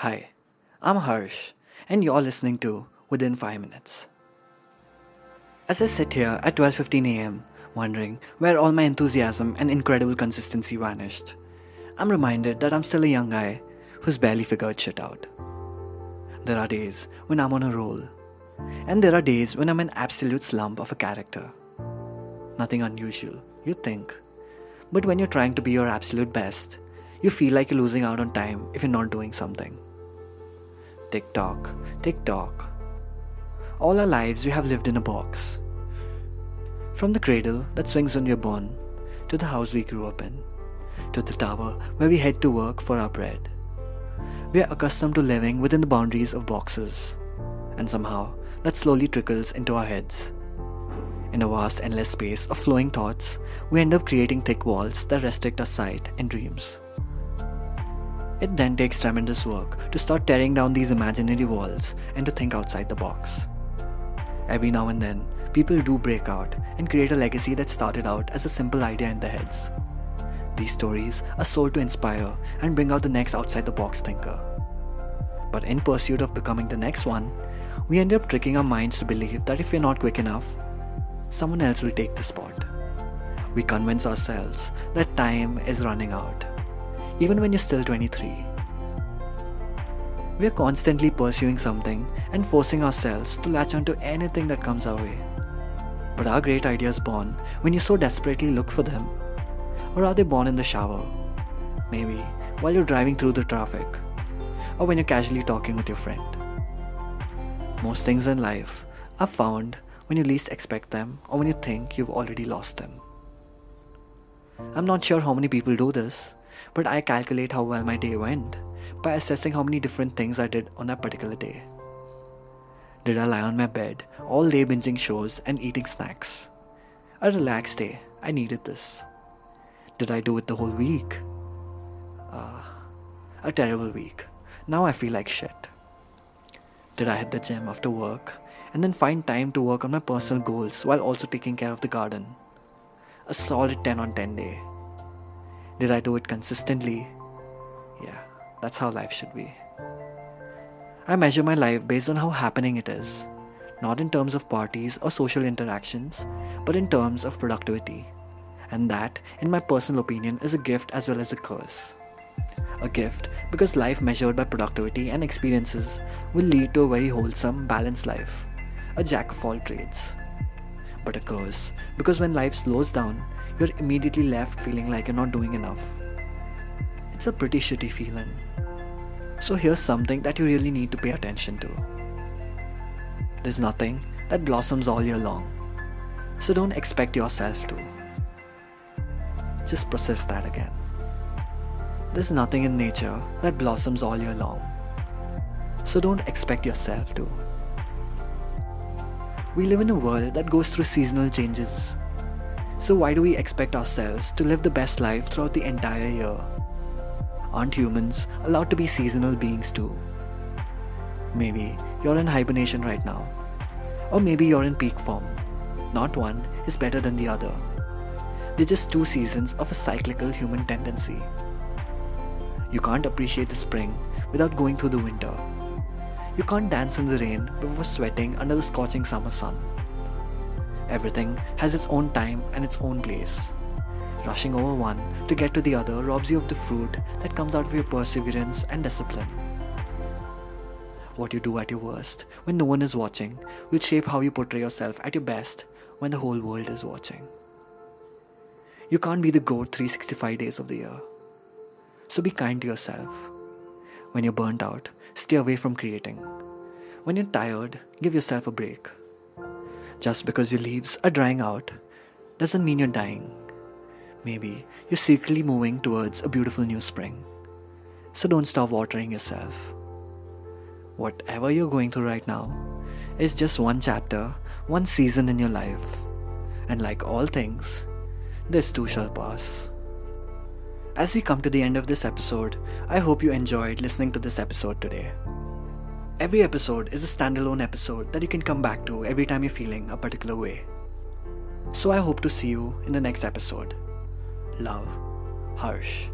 Hi, I'm Harsh, and you're listening to Within 5 Minutes. As I sit here at 12:15 a.m., wondering where all my enthusiasm and incredible consistency vanished, I'm reminded that I'm still a young guy who's barely figured shit out. There are days when I'm on a roll, and there are days when I'm an absolute slump of a character. Nothing unusual, you'd think. But when you're trying to be your absolute best, you feel like you're losing out on time if you're not doing something. Tick tock, tick tock. All our lives we have lived in a box. From the cradle that swings when you're born, to the house we grew up in, to the tower where we head to work for our bread. We are accustomed to living within the boundaries of boxes, and somehow that slowly trickles into our heads. In a vast, endless space of flowing thoughts, we end up creating thick walls that restrict our sight and dreams. It then takes tremendous work to start tearing down these imaginary walls and to think outside the box. Every now and then, people do break out and create a legacy that started out as a simple idea in their heads. These stories are sold to inspire and bring out the next outside the box thinker. But in pursuit of becoming the next one, we end up tricking our minds to believe that if we're not quick enough, someone else will take the spot. We convince ourselves that time is running out even when you're still 23. We are constantly pursuing something and forcing ourselves to latch onto anything that comes our way. But are great ideas born when you so desperately look for them? Or are they born in the shower? Maybe while you're driving through the traffic, or when you're casually talking with your friend. Most things in life are found when you least expect them or when you think you've already lost them. I'm not sure how many people do this, but I calculate how well my day went by assessing how many different things I did on that particular day. Did I lie on my bed all day binging shows and eating snacks? A relaxed day, I needed this. Did I do it the whole week? Uh, a terrible week. Now I feel like shit. Did I hit the gym after work and then find time to work on my personal goals while also taking care of the garden? A solid 10 on 10 day. Did I do it consistently? Yeah, that's how life should be. I measure my life based on how happening it is, not in terms of parties or social interactions, but in terms of productivity. And that, in my personal opinion, is a gift as well as a curse. A gift because life measured by productivity and experiences will lead to a very wholesome, balanced life, a jack of all trades. But a curse because when life slows down, you're immediately left feeling like you're not doing enough. It's a pretty shitty feeling. So here's something that you really need to pay attention to. There's nothing that blossoms all year long. So don't expect yourself to. Just process that again. There's nothing in nature that blossoms all year long. So don't expect yourself to. We live in a world that goes through seasonal changes so, why do we expect ourselves to live the best life throughout the entire year? Aren't humans allowed to be seasonal beings too? Maybe you're in hibernation right now. Or maybe you're in peak form. Not one is better than the other. They're just two seasons of a cyclical human tendency. You can't appreciate the spring without going through the winter. You can't dance in the rain before sweating under the scorching summer sun. Everything has its own time and its own place. Rushing over one to get to the other robs you of the fruit that comes out of your perseverance and discipline. What you do at your worst when no one is watching will shape how you portray yourself at your best when the whole world is watching. You can't be the GOAT 365 days of the year. So be kind to yourself. When you're burnt out, stay away from creating. When you're tired, give yourself a break. Just because your leaves are drying out doesn't mean you're dying. Maybe you're secretly moving towards a beautiful new spring. So don't stop watering yourself. Whatever you're going through right now is just one chapter, one season in your life. And like all things, this too shall pass. As we come to the end of this episode, I hope you enjoyed listening to this episode today. Every episode is a standalone episode that you can come back to every time you're feeling a particular way. So I hope to see you in the next episode. Love, Harsh.